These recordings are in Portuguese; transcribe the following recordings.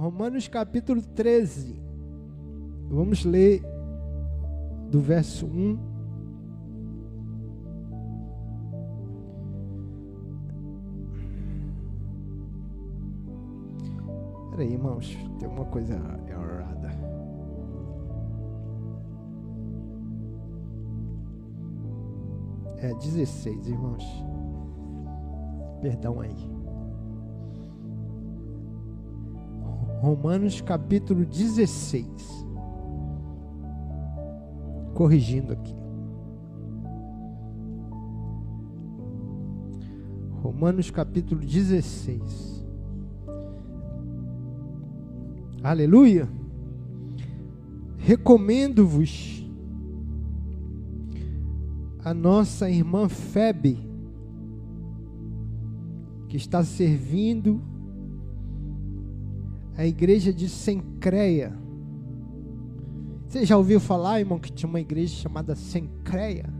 Romanos capítulo 13. Vamos ler do verso 1 Peraí, irmãos, tem uma coisa errada. É 16, irmãos. Perdão aí. Romanos capítulo 16. Corrigindo aqui. Romanos capítulo 16. Aleluia. Recomendo-vos a nossa irmã Febe, que está servindo a igreja de Sencreia. Você já ouviu falar, irmão, que tinha uma igreja chamada Sencreia?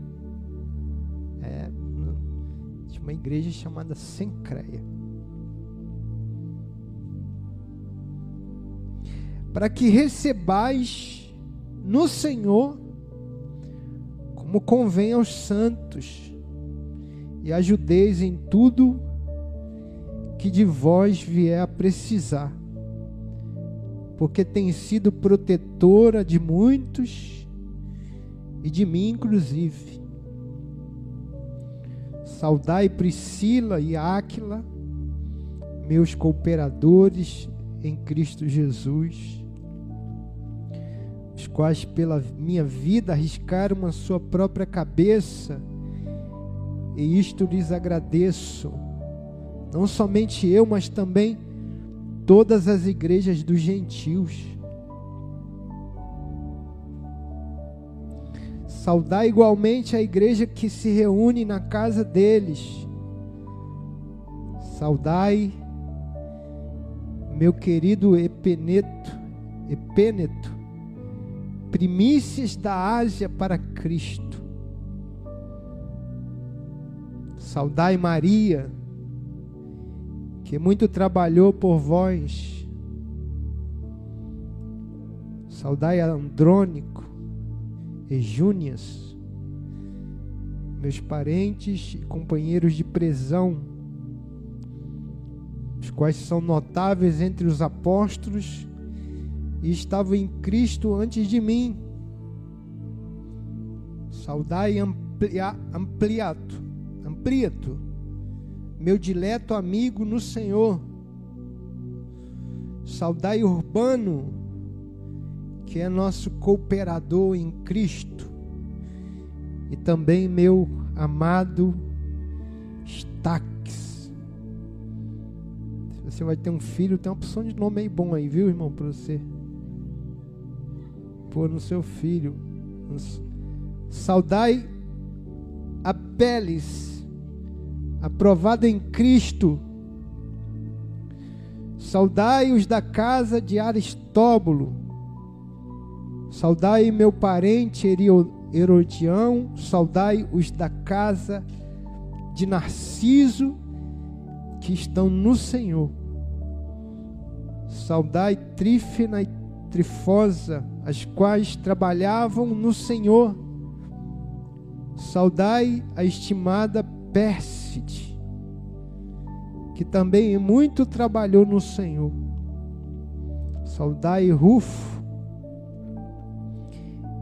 É, tinha uma igreja chamada Sencreia. Para que recebais no Senhor como convém aos santos e ajudeis em tudo que de vós vier a precisar porque tem sido protetora de muitos e de mim, inclusive. Saudai Priscila e Áquila, meus cooperadores em Cristo Jesus, os quais pela minha vida arriscaram a sua própria cabeça, e isto lhes agradeço. Não somente eu, mas também todas as igrejas dos gentios. Saudar igualmente a igreja que se reúne na casa deles. Saudai meu querido Epeneto, Epeneto, primícias da Ásia para Cristo. Saudai Maria, que muito trabalhou por vós. Saudai Andrônico e Júnias, meus parentes e companheiros de prisão, os quais são notáveis entre os apóstolos e estavam em Cristo antes de mim. Saudai amplia, ampliato, ampliato meu dileto amigo no Senhor. Saudai Urbano, que é nosso cooperador em Cristo, e também meu amado Stax. Se você vai ter um filho, tem uma opção de nome aí bom aí, viu, irmão, para você pôr no seu filho. Saudai Apeles, aprovado em Cristo. Saudai os da casa de Aristóbulo. Saudai meu parente Herodião. Saudai os da casa de Narciso que estão no Senhor. Saudai Trífena e Trifosa, as quais trabalhavam no Senhor. Saudai a estimada Pérside, que também muito trabalhou no Senhor. Saudai Rufo,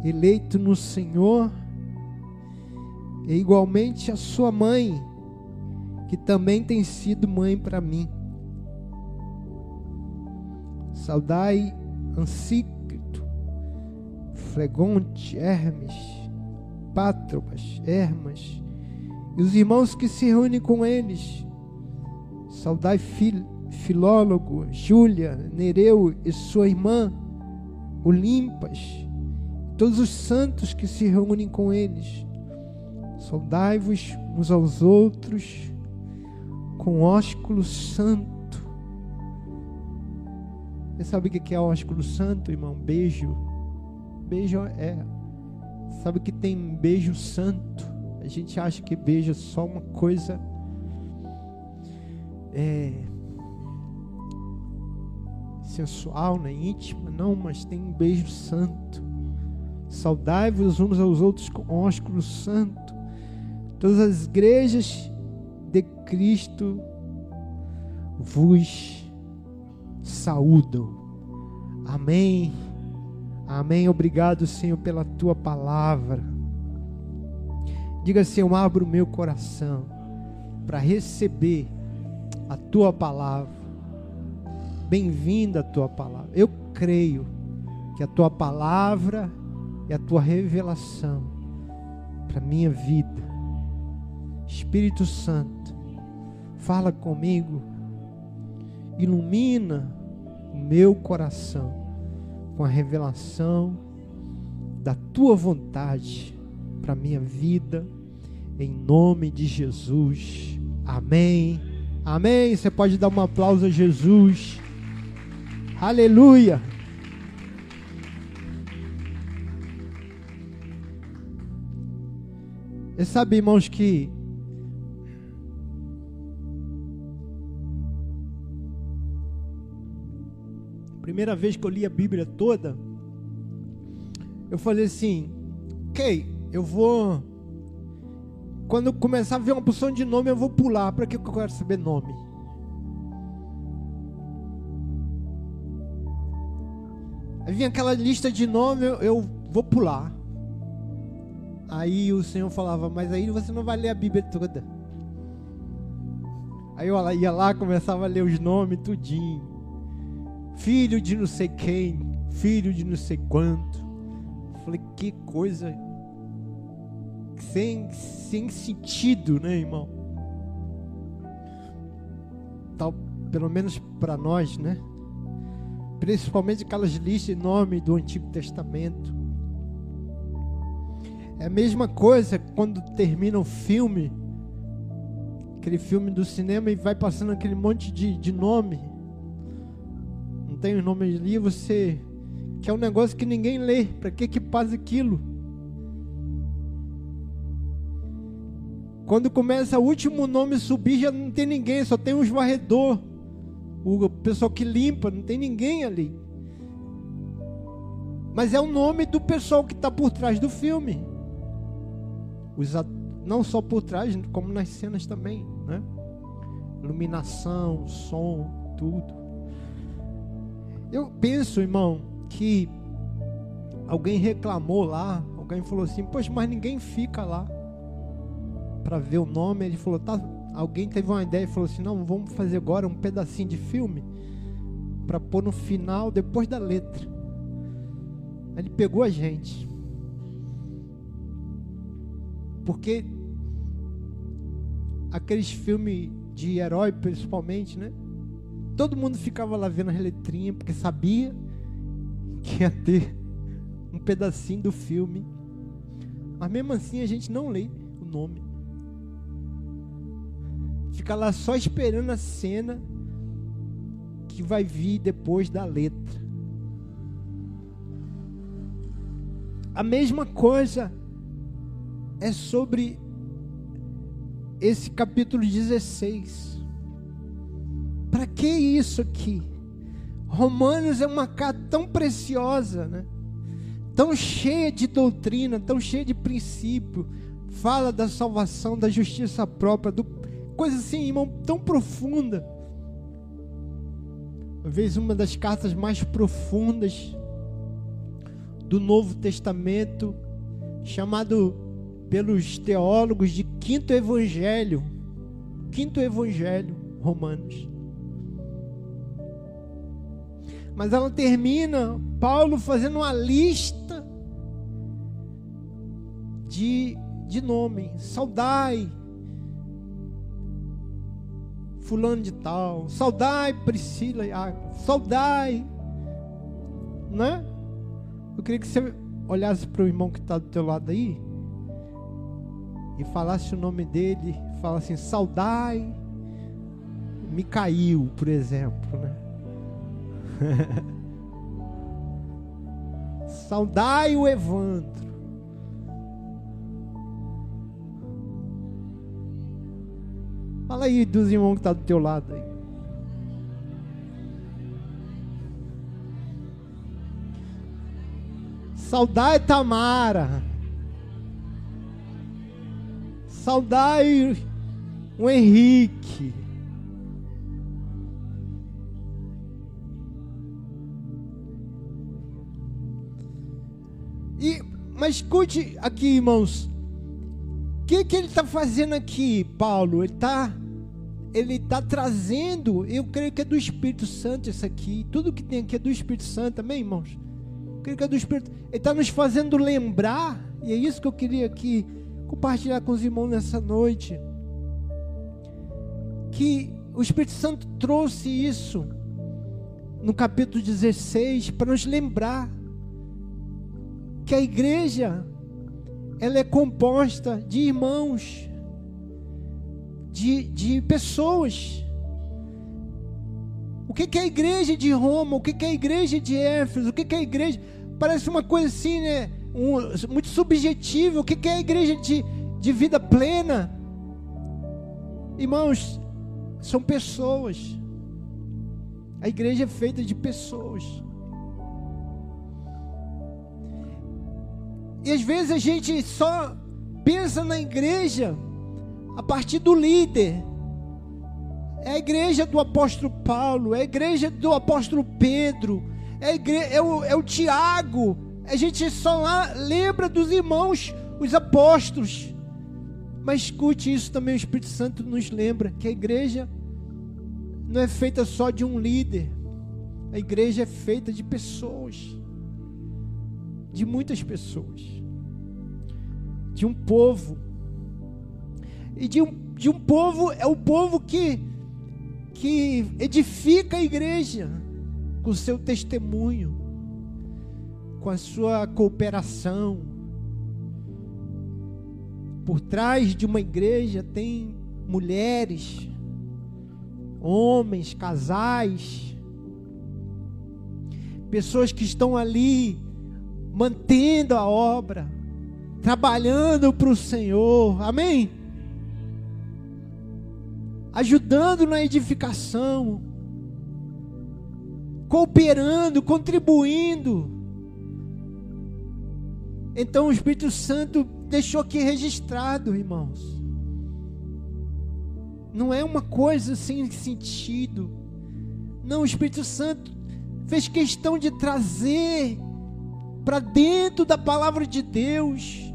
eleito no Senhor, e igualmente a sua mãe, que também tem sido mãe para mim. Saudai Ansícrito, Flegonte, Hermes, Pátrobas, Hermas, e os irmãos que se reúnem com eles. Saudai Fil, Filólogo, Júlia, Nereu e sua irmã, Olimpas, todos os santos que se reúnem com eles. Saudai-vos uns aos outros com ósculo santo. Você sabe o que é ósculo santo, irmão? Beijo. Beijo é. Sabe que tem beijo santo? A gente acha que beijo é só uma coisa. É, sensual, nem íntima, não, mas tem um beijo santo. Saudai-vos uns aos outros com ósculo santo. Todas as igrejas de Cristo vos saúdam. Amém. Amém. Obrigado, Senhor, pela tua palavra. Diga assim: Eu abro meu coração para receber a tua palavra. Bem-vinda a tua palavra. Eu creio que a tua palavra e a tua revelação para minha vida. Espírito Santo, fala comigo, ilumina o meu coração com a revelação da tua vontade para minha vida, em nome de Jesus. Amém. Amém. Você pode dar um aplauso a Jesus. Aleluia. Você sabe, irmãos, que primeira vez que eu li a Bíblia toda, eu falei assim, ok, eu vou. Quando eu começar a ver uma opção de nome, eu vou pular. Para que eu quero saber nome? Aí vinha aquela lista de nome, eu, eu vou pular. Aí o Senhor falava, mas aí você não vai ler a Bíblia toda. Aí eu ia lá, começava a ler os nomes, tudinho. Filho de não sei quem, filho de não sei quanto. Falei, que coisa sem, sem sentido, né, irmão? Tal, pelo menos para nós, né? Principalmente aquelas listas de nome do Antigo Testamento. É a mesma coisa quando termina o filme, aquele filme do cinema e vai passando aquele monte de, de nome. Não tem os nomes ali, você. Que é um negócio que ninguém lê. Para que que faz aquilo? Quando começa o último nome subir, já não tem ninguém, só tem uns varredor. O pessoal que limpa, não tem ninguém ali. Mas é o nome do pessoal que está por trás do filme. Os, não só por trás, como nas cenas também, né? Iluminação, som, tudo. Eu penso, irmão, que alguém reclamou lá, alguém falou assim: Poxa, mas ninguém fica lá para ver o nome. Ele falou: tá, alguém teve uma ideia e falou assim: não, vamos fazer agora um pedacinho de filme para pôr no final, depois da letra. Ele pegou a gente. Porque aqueles filmes de herói, principalmente, né? Todo mundo ficava lá vendo as letrinhas, porque sabia que ia ter um pedacinho do filme. Mas mesmo assim a gente não lê o nome fica lá só esperando a cena que vai vir depois da letra. A mesma coisa é sobre esse capítulo 16. Para que isso aqui? Romanos é uma carta tão preciosa, né? tão cheia de doutrina, tão cheia de princípio. Fala da salvação, da justiça própria, do coisa assim, irmão, tão profunda. Talvez uma das cartas mais profundas do Novo Testamento, chamado pelos teólogos de Quinto Evangelho, Quinto Evangelho, Romanos. Mas ela termina, Paulo fazendo uma lista de, de nome. Saudai fulano de tal, saudai Priscila e Água, saudai, né? Eu queria que você olhasse para o irmão que está do teu lado aí e falasse o nome dele, fala assim, saudai Micail, por exemplo, né? saudai o Evandro. Fala aí dos irmãos que tá do teu lado aí. Saudai Tamara. Saudai o Henrique. E, mas escute aqui, irmãos. Que, que ele está fazendo aqui, Paulo? Ele está ele está trazendo, eu creio que é do Espírito Santo isso aqui. Tudo que tem aqui é do Espírito Santo, amém, irmãos? Eu creio que é do Espírito. Ele está nos fazendo lembrar, e é isso que eu queria aqui compartilhar com os irmãos nessa noite. Que o Espírito Santo trouxe isso no capítulo 16 para nos lembrar que a igreja ela é composta de irmãos, de, de pessoas. O que, que é a igreja de Roma? O que, que é a igreja de Éfeso? O que, que é a igreja? Parece uma coisa assim, né? Um, muito subjetiva. O que, que é a igreja de, de vida plena? Irmãos, são pessoas. A igreja é feita de pessoas. E às vezes a gente só pensa na igreja a partir do líder. É a igreja do apóstolo Paulo, é a igreja do apóstolo Pedro, é, igreja, é, o, é o Tiago. A gente só lá lembra dos irmãos, os apóstolos. Mas escute isso também, o Espírito Santo nos lembra que a igreja não é feita só de um líder, a igreja é feita de pessoas de muitas pessoas, de um povo. E de um, de um povo, é o povo que, que edifica a igreja com o seu testemunho, com a sua cooperação. Por trás de uma igreja tem mulheres, homens, casais, pessoas que estão ali mantendo a obra, trabalhando para o Senhor, amém? Ajudando na edificação, cooperando, contribuindo. Então o Espírito Santo deixou aqui registrado, irmãos. Não é uma coisa sem sentido. Não, o Espírito Santo fez questão de trazer para dentro da palavra de Deus,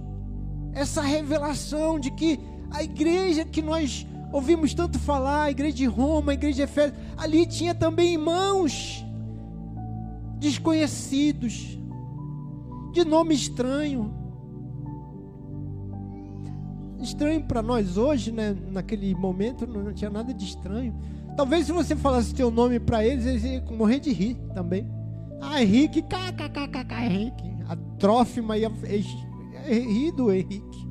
essa revelação de que a igreja que nós ouvimos tanto falar, a igreja de Roma, a igreja de Efésio, ali tinha também irmãos desconhecidos, de nome estranho. Estranho para nós hoje, né? Naquele momento não tinha nada de estranho. Talvez se você falasse teu nome para eles, eles iam morrer de rir também. Ah, Henrique, kkkk, Henrique. A Trófima rir do Henrique.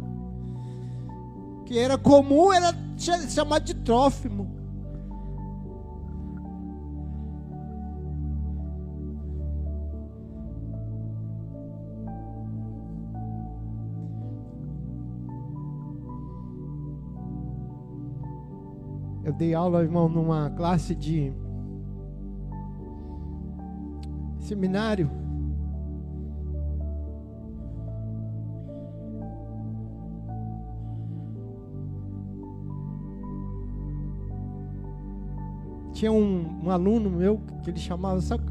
Que era comum, era chamado de Trófimo. Eu dei aula, irmão, numa classe de seminário. Tinha um, um aluno meu que ele chamava. Sabe,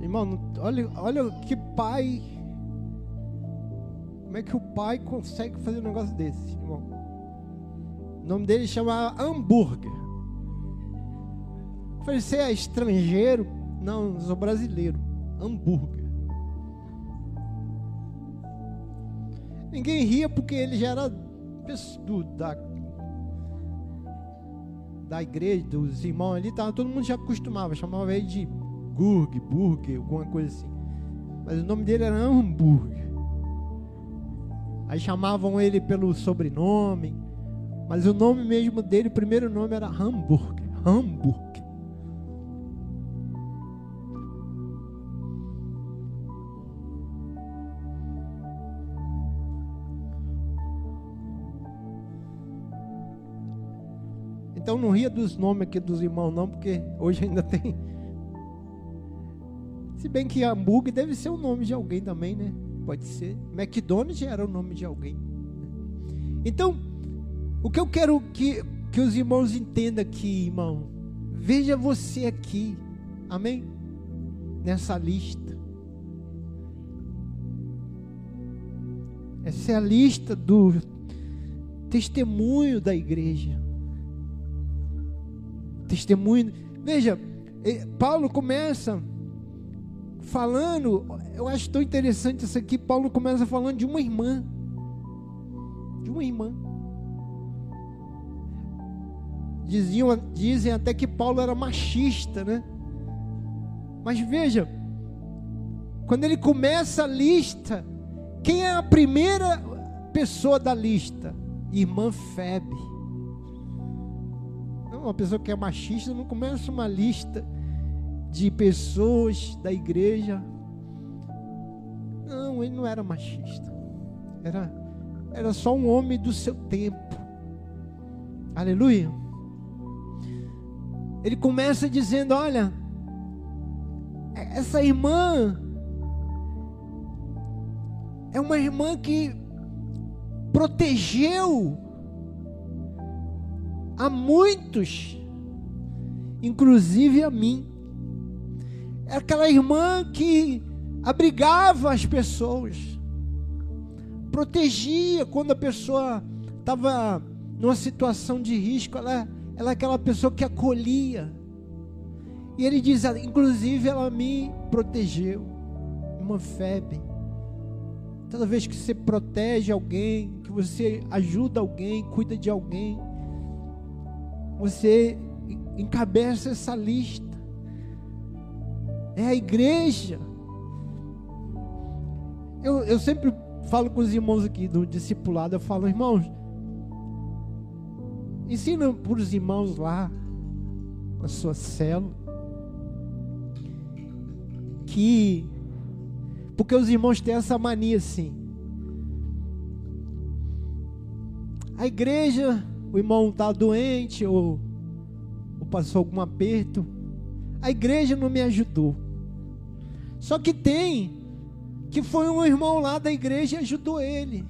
irmão, olha, olha que pai. Como é que o pai consegue fazer um negócio desse, irmão? O nome dele chama Hambúrguer. Eu falei, você é estrangeiro? Não, sou brasileiro. Hambúrguer. Ninguém ria porque ele já era do, da, da igreja, dos irmãos ali, tava, todo mundo já acostumava, chamava ele de Gurg, Burger, alguma coisa assim. Mas o nome dele era Hambúrguer. Aí chamavam ele pelo sobrenome, mas o nome mesmo dele, o primeiro nome era Hambúrguer. Hambúrguer. Então não ria dos nomes aqui dos irmãos, não, porque hoje ainda tem. Se bem que hambúrguer deve ser o nome de alguém também, né? Pode ser. McDonald's era o nome de alguém. Então, o que eu quero que, que os irmãos entendam aqui, irmão, veja você aqui, amém? Nessa lista. Essa é a lista do testemunho da igreja. Testemunho. Veja, Paulo começa falando, eu acho tão interessante isso aqui. Paulo começa falando de uma irmã. De uma irmã. Diziam, dizem até que Paulo era machista, né? Mas veja, quando ele começa a lista, quem é a primeira pessoa da lista? Irmã Febe. Uma pessoa que é machista não começa uma lista de pessoas da igreja. Não, ele não era machista. Era, era só um homem do seu tempo. Aleluia. Ele começa dizendo: Olha, essa irmã é uma irmã que protegeu a muitos, inclusive a mim. É aquela irmã que abrigava as pessoas, protegia quando a pessoa estava numa situação de risco, ela, ela é aquela pessoa que acolhia. E ele diz, inclusive ela me protegeu, uma febre. Toda vez que você protege alguém, que você ajuda alguém, cuida de alguém, você encabeça essa lista é a igreja. Eu, eu sempre falo com os irmãos aqui do discipulado, eu falo, irmãos, ensina para os irmãos lá, na sua célula, que, porque os irmãos têm essa mania assim, a igreja, o irmão está doente ou, ou passou algum aperto, a igreja não me ajudou. Só que tem que foi um irmão lá da igreja e ajudou ele.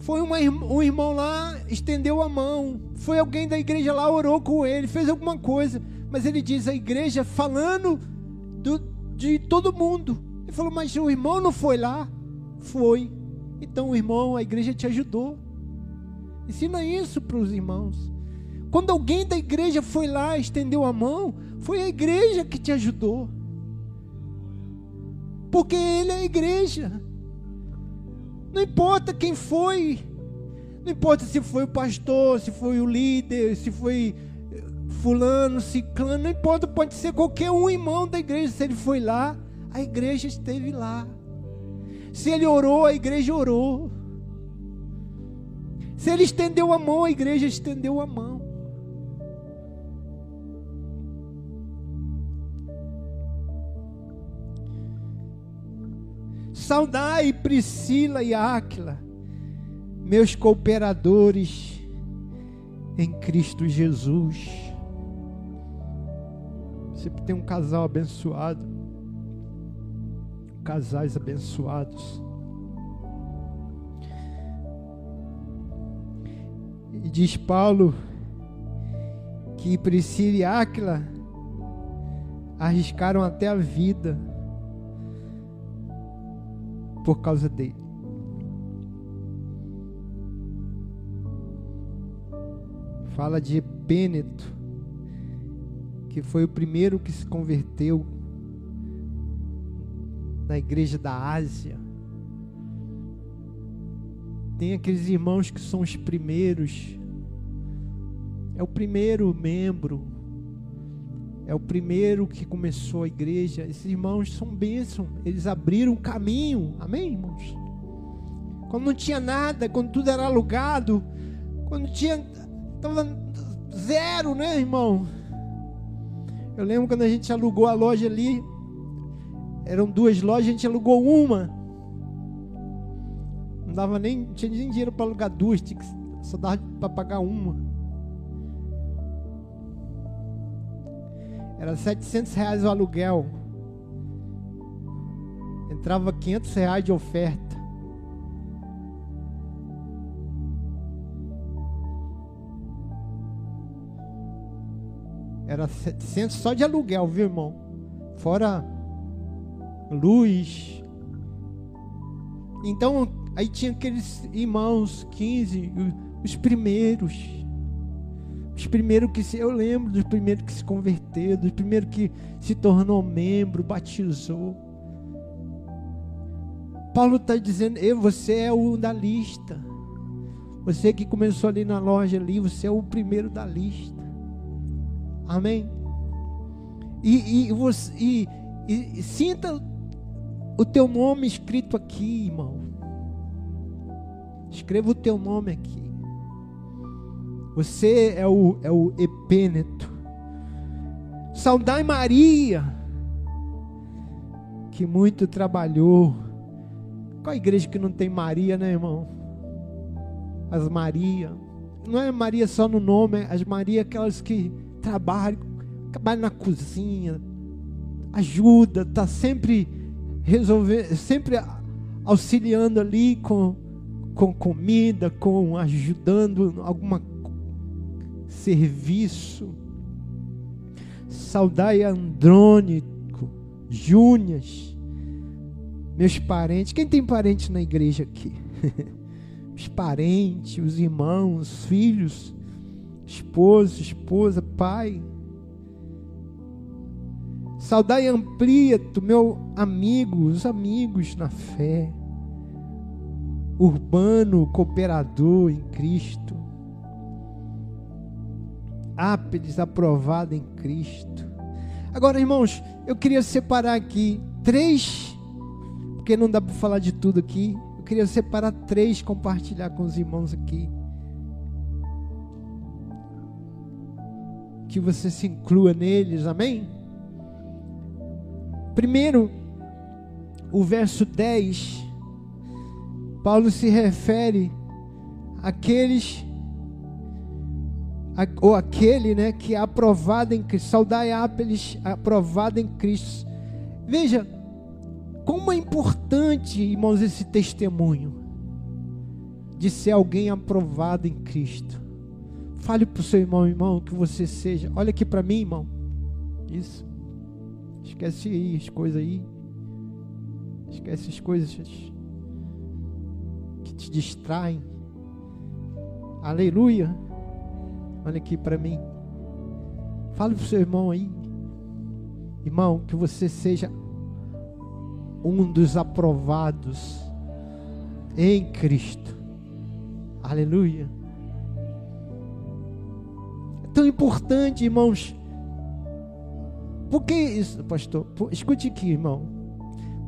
Foi uma, um irmão lá, estendeu a mão. Foi alguém da igreja lá, orou com ele, fez alguma coisa. Mas ele diz a igreja falando do, de todo mundo. Ele falou, mas o irmão não foi lá? Foi. Então o irmão, a igreja te ajudou. Ensina isso para os irmãos. Quando alguém da igreja foi lá, estendeu a mão, foi a igreja que te ajudou. Porque ele é a igreja. Não importa quem foi. Não importa se foi o pastor, se foi o líder, se foi eh, fulano, ciclano, não importa, pode ser qualquer um irmão da igreja. Se ele foi lá, a igreja esteve lá. Se ele orou, a igreja orou. Se ele estendeu a mão, a igreja estendeu a mão. Saudai Priscila e Áquila, meus cooperadores em Cristo Jesus. Você tem um casal abençoado, casais abençoados. Diz Paulo que Priscila e Áquila arriscaram até a vida por causa dele. Fala de Epêneto, que foi o primeiro que se converteu na igreja da Ásia. Tem aqueles irmãos que são os primeiros, é o primeiro membro, é o primeiro que começou a igreja. Esses irmãos são bênçãos. Eles abriram um caminho. Amém, irmãos? Quando não tinha nada, quando tudo era alugado, quando tinha. Estava zero, né, irmão? Eu lembro quando a gente alugou a loja ali. Eram duas lojas, a gente alugou uma. Não dava nem. Não tinha nem dinheiro para alugar duas, só dava para pagar uma. Era 700 reais o aluguel. Entrava 500 reais de oferta. Era 700 só de aluguel, viu, irmão? Fora luz. Então, aí tinha aqueles irmãos, 15, os primeiros. Os primeiros que se, eu lembro dos primeiros que se converteram, dos primeiros que se tornou membro, batizou. Paulo está dizendo, eu, você é o da lista. Você que começou ali na loja ali, você é o primeiro da lista. Amém? E, e, você, e, e sinta o teu nome escrito aqui, irmão. Escreva o teu nome aqui. Você é o, é o epêneto. Saudai Maria, que muito trabalhou. Qual a igreja que não tem Maria, né, irmão? As Maria. Não é Maria só no nome, é as Maria aquelas que trabalham, trabalham na cozinha, ajuda, tá sempre resolvendo, sempre auxiliando ali com, com comida, com ajudando alguma serviço. Saudai Andrônico, Júnias, meus parentes. Quem tem parente na igreja aqui? os parentes, os irmãos, os filhos, esposo, esposa, pai. Saudai amplia tu meu amigo, os amigos na fé. Urbano, cooperador em Cristo. Ápedes, aprovado em Cristo. Agora, irmãos, eu queria separar aqui três, porque não dá para falar de tudo aqui. Eu queria separar três, compartilhar com os irmãos aqui. Que você se inclua neles, amém? Primeiro, o verso 10, Paulo se refere àqueles ou aquele, né, que é aprovado em Cristo, saudai aqueles aprovado em Cristo. Veja como é importante, irmãos, esse testemunho de ser alguém aprovado em Cristo. Fale para o seu irmão, irmão, que você seja. Olha aqui para mim, irmão. Isso. Esquece aí as coisas aí. Esquece as coisas que te distraem. Aleluia. Olha aqui para mim. Fale para o seu irmão aí. Irmão, que você seja um dos aprovados em Cristo. Aleluia. É tão importante, irmãos, por que isso, pastor? Escute aqui, irmão.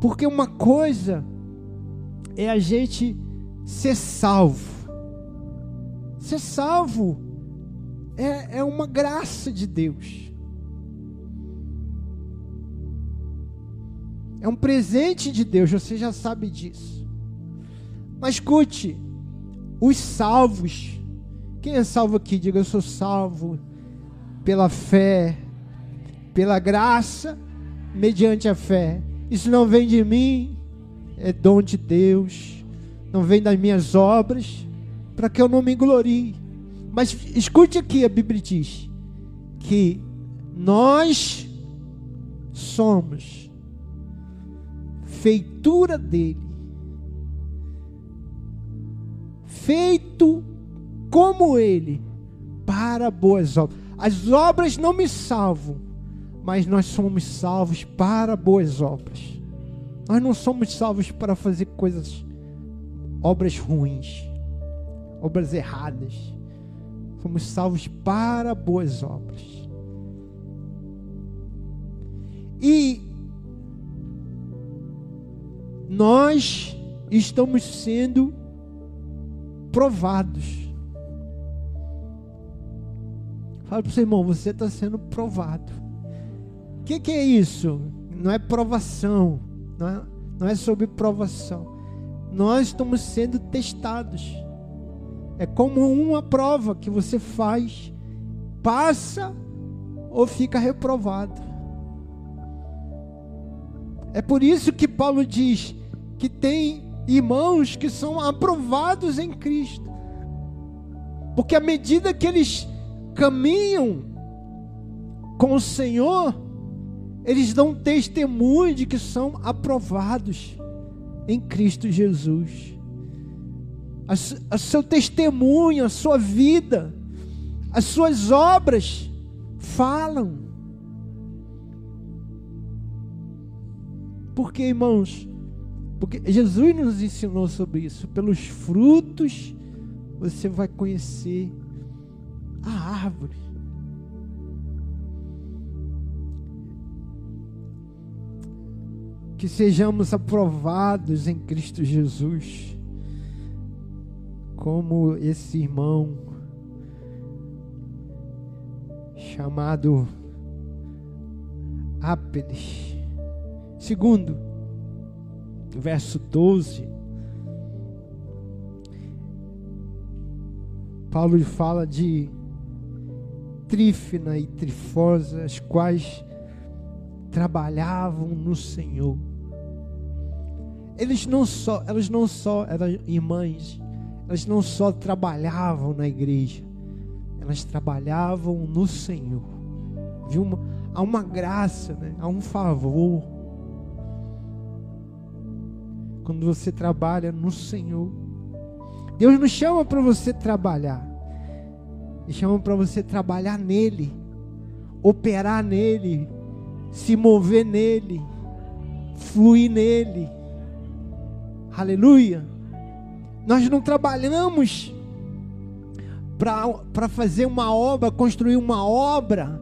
Porque uma coisa é a gente ser salvo. Ser salvo é, é uma graça de Deus. É um presente de Deus, você já sabe disso. Mas escute, os salvos, quem é salvo aqui? Diga, eu sou salvo pela fé pela graça, mediante a fé. Isso não vem de mim, é dom de Deus, não vem das minhas obras, para que eu não me glorie. Mas escute aqui, a Bíblia diz que nós somos feitura dele, feito como ele, para boas obras. As obras não me salvam, mas nós somos salvos para boas obras. Nós não somos salvos para fazer coisas, obras ruins, obras erradas. Somos salvos para boas obras. E nós estamos sendo provados. Fala para o seu irmão, você está sendo provado que, que é isso? Não é provação, não é, não é sobre provação. Nós estamos sendo testados. É como uma prova que você faz, passa ou fica reprovado. É por isso que Paulo diz que tem irmãos que são aprovados em Cristo. Porque à medida que eles caminham com o Senhor, eles dão testemunho de que são aprovados em Cristo Jesus. A seu testemunho, a sua vida, as suas obras falam. Porque, irmãos, porque Jesus nos ensinou sobre isso. Pelos frutos você vai conhecer a árvore. Que sejamos aprovados em Cristo Jesus, como esse irmão chamado Ápeles. Segundo, verso 12. Paulo fala de Trífina e Trifosa, as quais trabalhavam no Senhor. Eles não só, elas não só eram irmãs, elas não só trabalhavam na igreja, elas trabalhavam no Senhor. Viu? Uma, há uma graça, né? há um favor. Quando você trabalha no Senhor. Deus não chama para você trabalhar. Ele chama para você trabalhar nele, operar nele, se mover nele, fluir nele. Aleluia. Nós não trabalhamos para fazer uma obra, construir uma obra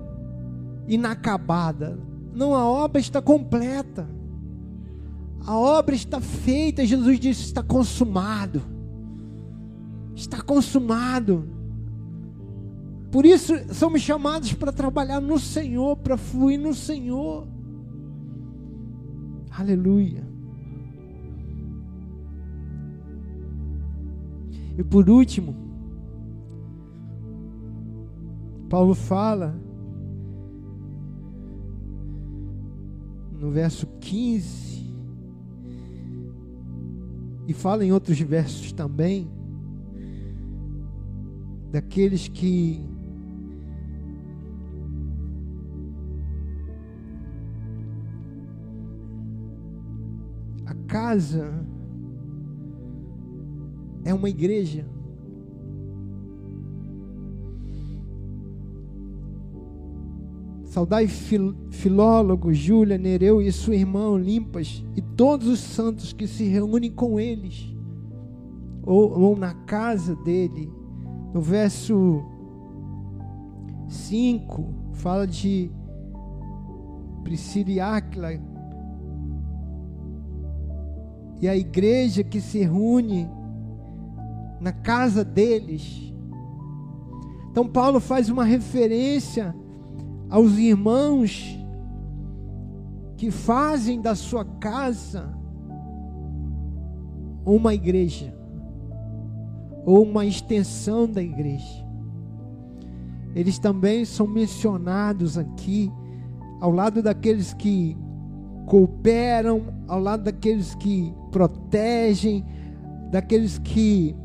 inacabada. Não, a obra está completa. A obra está feita. Jesus disse: está consumado. Está consumado. Por isso somos chamados para trabalhar no Senhor, para fluir no Senhor. Aleluia. E por último, Paulo fala no verso 15 e fala em outros versos também daqueles que a casa é uma igreja Saudai Filólogo, Júlia, Nereu e sua irmã Limpas e todos os santos que se reúnem com eles, ou, ou na casa dele. No verso 5, fala de Priscila e Áquila, e a igreja que se reúne na casa deles. Então, Paulo faz uma referência aos irmãos que fazem da sua casa uma igreja ou uma extensão da igreja. Eles também são mencionados aqui ao lado daqueles que cooperam, ao lado daqueles que protegem, daqueles que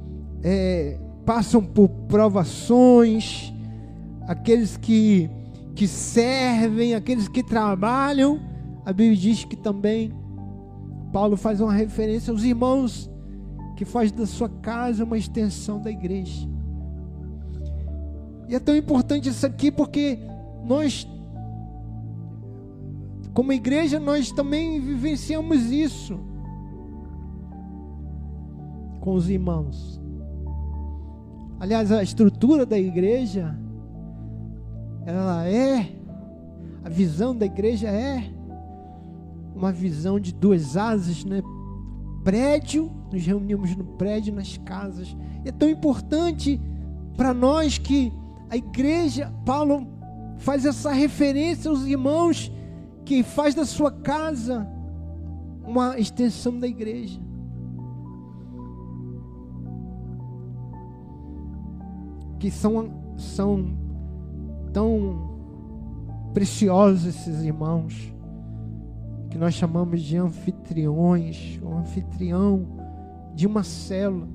é, passam por provações, aqueles que que servem, aqueles que trabalham. A Bíblia diz que também Paulo faz uma referência aos irmãos que faz da sua casa uma extensão da igreja. E é tão importante isso aqui porque nós como igreja nós também vivenciamos isso com os irmãos. Aliás, a estrutura da igreja ela é, a visão da igreja é uma visão de duas asas, né? Prédio, nos reunimos no prédio, nas casas. É tão importante para nós que a igreja, Paulo faz essa referência aos irmãos que faz da sua casa uma extensão da igreja. Que são, são tão preciosos esses irmãos que nós chamamos de anfitriões, ou anfitrião de uma célula.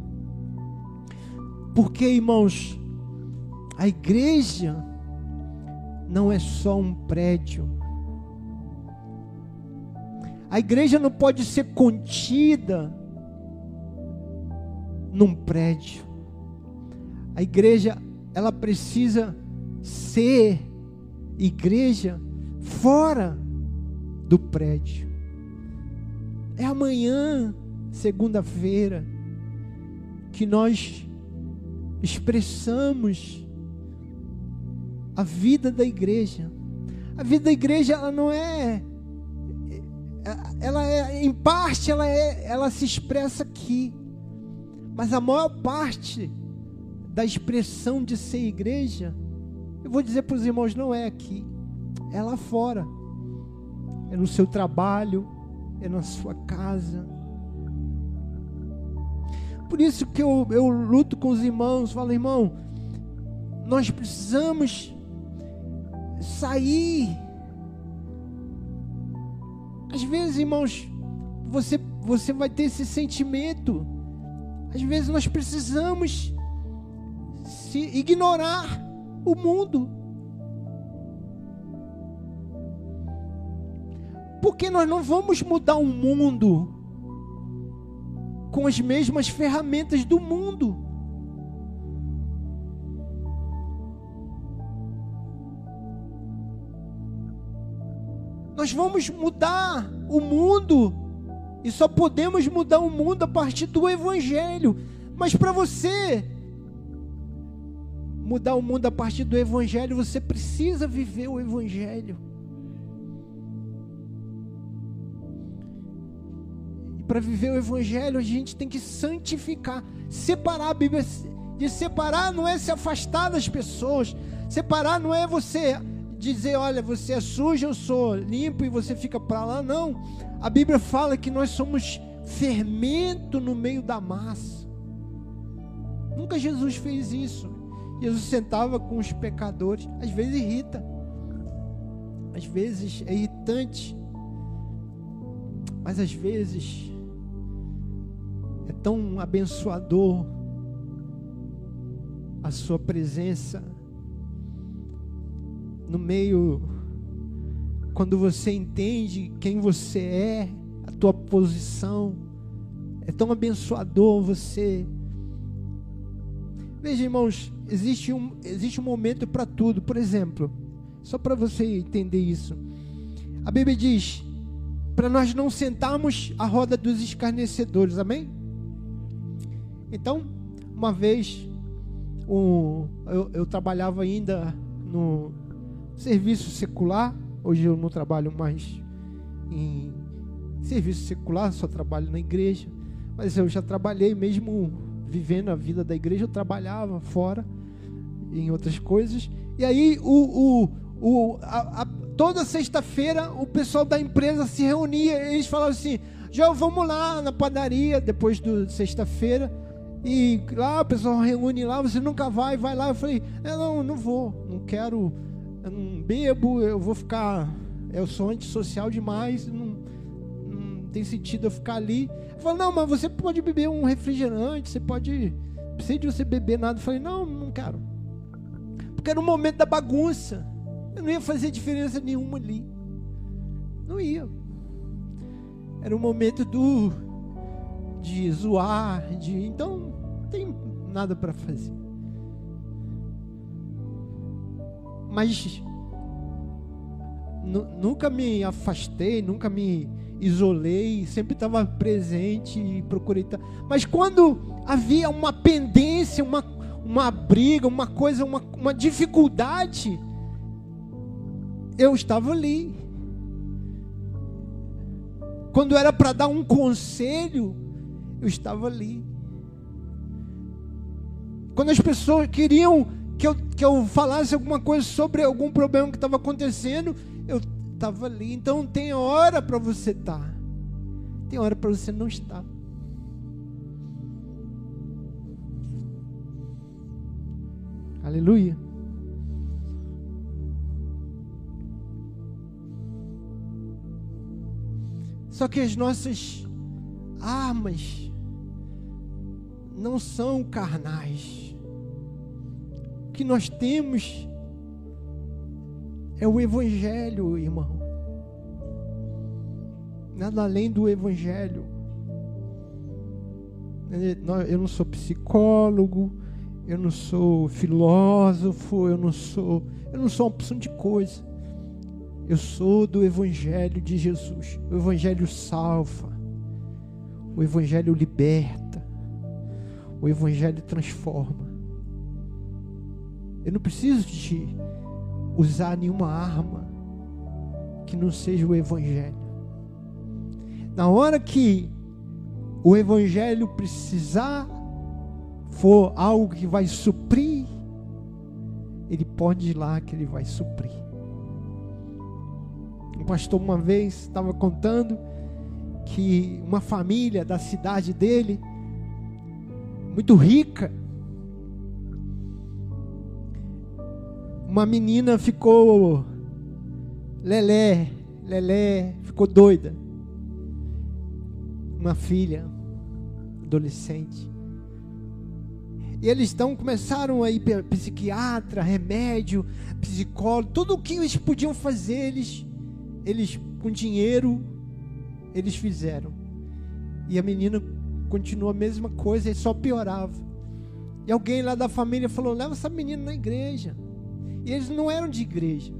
Porque, irmãos, a igreja não é só um prédio. A igreja não pode ser contida num prédio. A igreja, ela precisa ser igreja fora do prédio. É amanhã, segunda-feira, que nós expressamos a vida da igreja. A vida da igreja ela não é ela é em parte ela é ela se expressa aqui. Mas a maior parte da expressão de ser igreja, eu vou dizer para os irmãos, não é aqui, é lá fora. É no seu trabalho, é na sua casa. Por isso que eu, eu luto com os irmãos, falo, irmão, nós precisamos sair. Às vezes, irmãos, você, você vai ter esse sentimento. Às vezes nós precisamos se ignorar o mundo. Porque nós não vamos mudar o mundo com as mesmas ferramentas do mundo. Nós vamos mudar o mundo e só podemos mudar o mundo a partir do Evangelho. Mas para você mudar o mundo a partir do Evangelho, você precisa viver o Evangelho. E para viver o Evangelho, a gente tem que santificar, separar a Bíblia. De separar não é se afastar das pessoas, separar não é você dizer, olha, você é sujo, eu sou limpo e você fica para lá. Não. A Bíblia fala que nós somos fermento no meio da massa. Nunca Jesus fez isso. Jesus sentava com os pecadores. Às vezes irrita. Às vezes é irritante. Mas às vezes é tão abençoador a sua presença no meio, quando você entende quem você é, a tua posição, é tão abençoador você. Veja, irmãos, existe um, existe um momento para tudo. Por exemplo, só para você entender isso, a Bíblia diz para nós não sentarmos à roda dos escarnecedores, amém? Então, uma vez, um, eu, eu trabalhava ainda no, serviço secular. Hoje eu não trabalho mais em serviço secular, só trabalho na igreja. Mas eu já trabalhei mesmo vivendo a vida da igreja, eu trabalhava fora em outras coisas. E aí o, o, o a, a, toda sexta-feira o pessoal da empresa se reunia, eles falavam assim: já vamos lá na padaria depois do sexta-feira. E lá o pessoal reúne lá, você nunca vai, vai lá. Eu falei, é, não, não vou, não quero eu não bebo, eu vou ficar. Eu sou antissocial demais, não, não tem sentido eu ficar ali. Eu falei, não, mas você pode beber um refrigerante, você pode. Não precisa de você beber nada. Eu falei, não, não quero. Era o momento da bagunça. Eu não ia fazer diferença nenhuma ali. Não ia. Era o momento do de zoar, de então não tem nada para fazer. mas nunca me afastei, nunca me isolei, sempre estava presente e procurei. Mas quando havia uma pendência, uma, uma briga, uma coisa, uma, uma dificuldade, eu estava ali. Quando era para dar um conselho, eu estava ali. Quando as pessoas queriam que eu, que eu falasse alguma coisa sobre algum problema que estava acontecendo, eu estava ali. Então tem hora para você estar, tá. tem hora para você não estar. Aleluia. Só que as nossas armas não são carnais. O que nós temos é o Evangelho, irmão. Nada além do Evangelho. Eu não sou psicólogo, eu não sou filósofo, eu não sou, eu não sou uma opção de coisa. Eu sou do Evangelho de Jesus. O Evangelho salva. O Evangelho liberta. O Evangelho transforma. Eu não preciso de usar nenhuma arma que não seja o Evangelho. Na hora que o Evangelho precisar for algo que vai suprir, ele pode ir lá que ele vai suprir. Um pastor uma vez estava contando que uma família da cidade dele, muito rica, uma menina ficou lelé, lelé, ficou doida. Uma filha, adolescente. E eles então começaram a ir psiquiatra, remédio, psicólogo, tudo o que eles podiam fazer, eles, eles com dinheiro, eles fizeram. E a menina continuou a mesma coisa e só piorava. E alguém lá da família falou: leva essa menina na igreja. E eles não eram de igreja.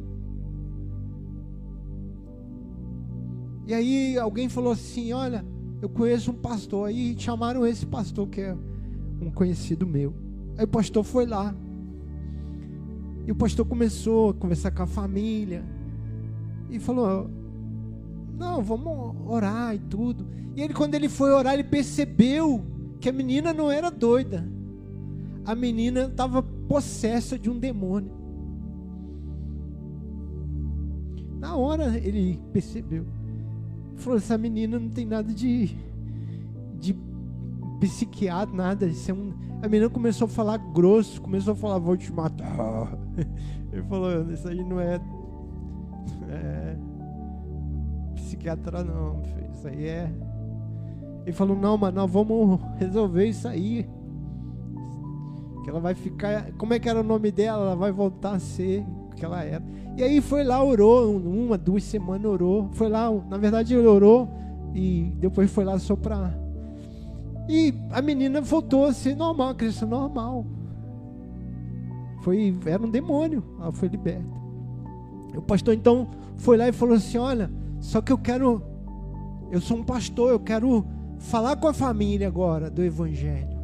E aí alguém falou assim: olha, eu conheço um pastor. Aí chamaram esse pastor que é um conhecido meu. Aí o pastor foi lá. E o pastor começou a conversar com a família. E falou: Não, vamos orar e tudo. E ele, quando ele foi orar, ele percebeu que a menina não era doida. A menina estava possessa de um demônio. Na hora ele percebeu. Falou: Essa menina não tem nada de, de psiquiatra, nada. Isso é um... A menina começou a falar grosso, começou a falar, vou te matar. Ele falou, isso aí não é, é psiquiatra não, isso aí é. Ele falou, não, mas nós vamos resolver isso aí. Que ela vai ficar. Como é que era o nome dela? Ela vai voltar a ser o que ela era. E aí foi lá, orou, uma, duas semanas orou. Foi lá, na verdade ele orou e depois foi lá só para e a menina voltou a ser normal, a normal. Foi, era um demônio, ela foi liberta. O pastor então foi lá e falou assim: Olha, só que eu quero, eu sou um pastor, eu quero falar com a família agora do Evangelho.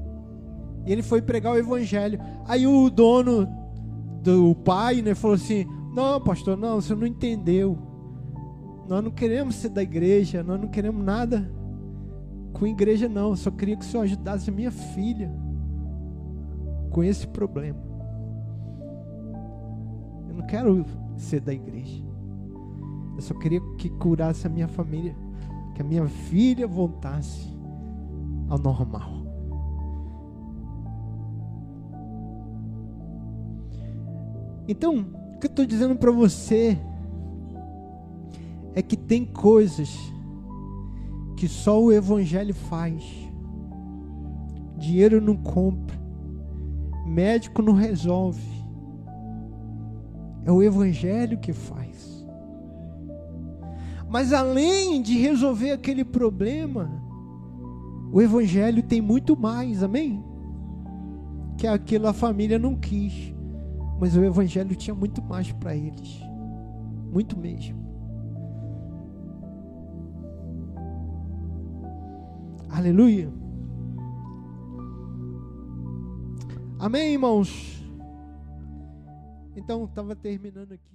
E ele foi pregar o Evangelho. Aí o dono do pai né, falou assim: Não, pastor, não, você não entendeu. Nós não queremos ser da igreja, nós não queremos nada com igreja não, eu só queria que o Senhor ajudasse a minha filha com esse problema. Eu não quero ser da igreja. Eu só queria que curasse a minha família, que a minha filha voltasse ao normal. Então, o que eu estou dizendo para você é que tem coisas que só o Evangelho faz. Dinheiro não compra, médico não resolve. É o Evangelho que faz. Mas além de resolver aquele problema, o Evangelho tem muito mais, amém? Que aquilo a família não quis, mas o Evangelho tinha muito mais para eles, muito mesmo. Aleluia. Amém, irmãos? Então, estava terminando aqui.